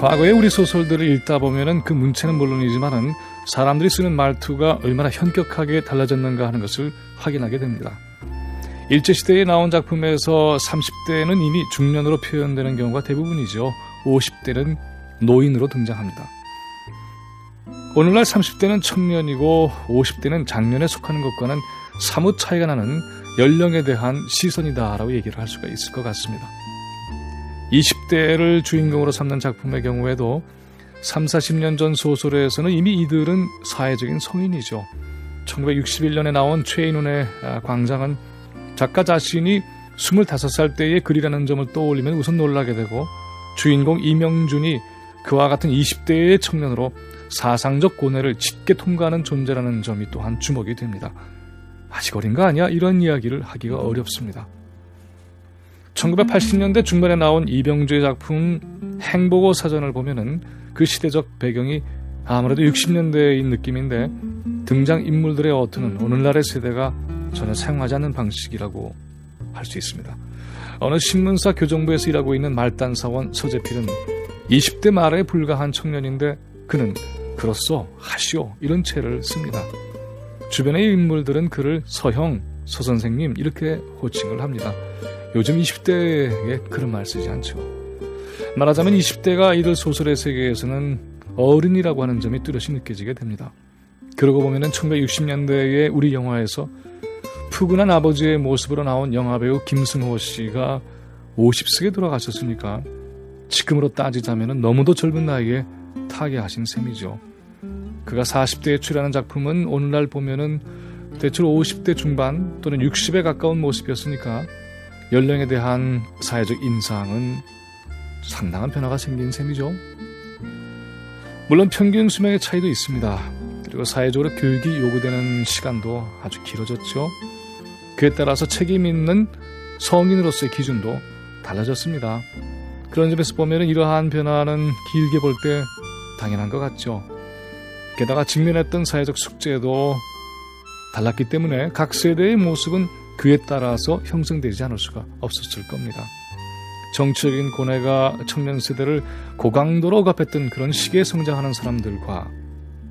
과거의 우리 소설들을 읽다 보면은 그 문체는 물론이지만은 사람들이 쓰는 말투가 얼마나 현격하게 달라졌는가 하는 것을 확인하게 됩니다. 일제시대에 나온 작품에서 30대는 이미 중년으로 표현되는 경우가 대부분이죠. 50대는 노인으로 등장합니다. 오늘날 30대는 청년이고 50대는 장년에 속하는 것과는 사뭇 차이가 나는 연령에 대한 시선이다라고 얘기를 할 수가 있을 것 같습니다. 20대를 주인공으로 삼는 작품의 경우에도 3, 40년 전 소설에서는 이미 이들은 사회적인 성인이죠. 1961년에 나온 최인훈의 광장은 작가 자신이 25살 때의 글이라는 점을 떠올리면 우선 놀라게 되고 주인공 이명준이 그와 같은 20대의 청년으로 사상적 고뇌를 짙게 통과하는 존재라는 점이 또한 주목이 됩니다. 아직 어린 거 아니야? 이런 이야기를 하기가 어렵습니다. 1980년대 중반에 나온 이병주의 작품 행보고 사전을 보면은 그 시대적 배경이 아무래도 60년대인 느낌인데 등장 인물들의 어투는 오늘날의 세대가 전혀 사용하지 않는 방식이라고 할 수 있습니다. 어느 신문사 교정부에서 일하고 있는 말단 사원 서재필은 20대 말에 불과한 청년인데 그는 그렇소, 하시오 이런 채를 씁니다. 주변의 인물들은 그를 서형, 서 선생님 이렇게 호칭을 합니다. 요즘 20대에 그런 말 쓰지 않죠. 말하자면 20대가 이들 소설의 세계에서는 어른이라고 하는 점이 뚜렷이 느껴지게 됩니다. 그러고 보면은 1960년대의 우리 영화에서 푸근한 아버지의 모습으로 나온 영화배우 김승호 씨가 50세에 돌아가셨으니까 지금으로 따지자면 너무도 젊은 나이에 타계하신 셈이죠. 그가 40대에 출연한 작품은 오늘날 보면은 대체로 50대 중반 또는 60에 가까운 모습이었으니까 연령에 대한 사회적 인상은 상당한 변화가 생긴 셈이죠. 물론 평균 수명의 차이도 있습니다. 그리고 사회적으로 교육이 요구되는 시간도 아주 길어졌죠. 그에 따라서 책임 있는 성인으로서의 기준도 달라졌습니다. 그런 점에서 보면 이러한 변화는 길게 볼 때 당연한 것 같죠. 게다가 직면했던 사회적 숙제도 달랐기 때문에 각 세대의 모습은 그에 따라서 형성되지 않을 수가 없었을 겁니다. 정치적인 고뇌가 청년 세대를 고강도로 억압했던 그런 시기에 성장하는 사람들과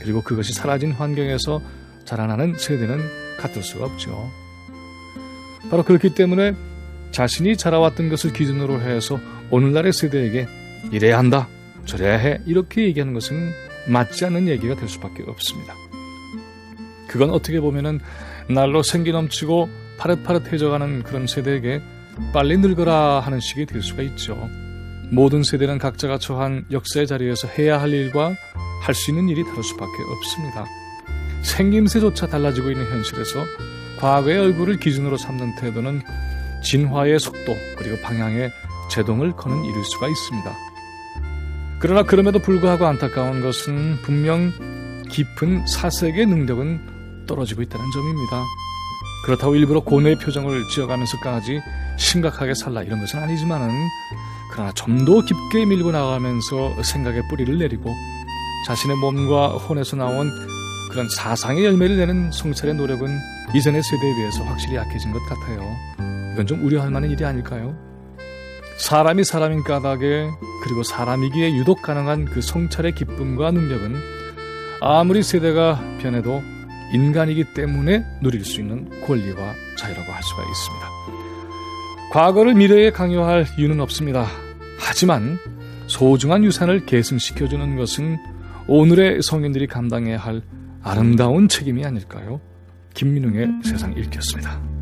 그리고 그것이 사라진 환경에서 자라나는 세대는 같을 수가 없죠. 바로 그렇기 때문에 자신이 자라왔던 것을 기준으로 해서 오늘날의 세대에게 이래야 한다, 저래야 해 이렇게 얘기하는 것은 맞지 않는 얘기가 될 수밖에 없습니다. 그건 어떻게 보면은 날로 생기 넘치고 파릇파릇해져가는 그런 세대에게 빨리 늙어라 하는 식이 될 수가 있죠. 모든 세대는 각자가 처한 역사의 자리에서 해야 할 일과 할 수 있는 일이 다를 수밖에 없습니다. 생김새조차 달라지고 있는 현실에서 과거의 얼굴을 기준으로 삼는 태도는 진화의 속도 그리고 방향에 제동을 거는 일일 수가 있습니다. 그러나 그럼에도 불구하고 안타까운 것은 분명 깊은 사색의 능력은 떨어지고 있다는 점입니다. 그렇다고 일부러 고뇌의 표정을 지어가면서까지 심각하게 살라 이런 것은 아니지만은 그러나 좀 더 깊게 밀고 나가면서 생각의 뿌리를 내리고 자신의 몸과 혼에서 나온 그런 사상의 열매를 내는 성찰의 노력은 이전의 세대에 비해서 확실히 약해진 것 같아요. 이건 좀 우려할 만한 일이 아닐까요? 사람이 사람인 까닭에 그리고 사람이기에 유독 가능한 그 성찰의 기쁨과 능력은 아무리 세대가 변해도 인간이기 때문에 누릴 수 있는 권리와 자유라고 할 수가 있습니다. 과거를 미래에 강요할 이유는 없습니다. 하지만 소중한 유산을 계승시켜주는 것은 오늘의 성인들이 감당해야 할 아름다운 책임이 아닐까요? 김민웅의 세상 읽겠습니다.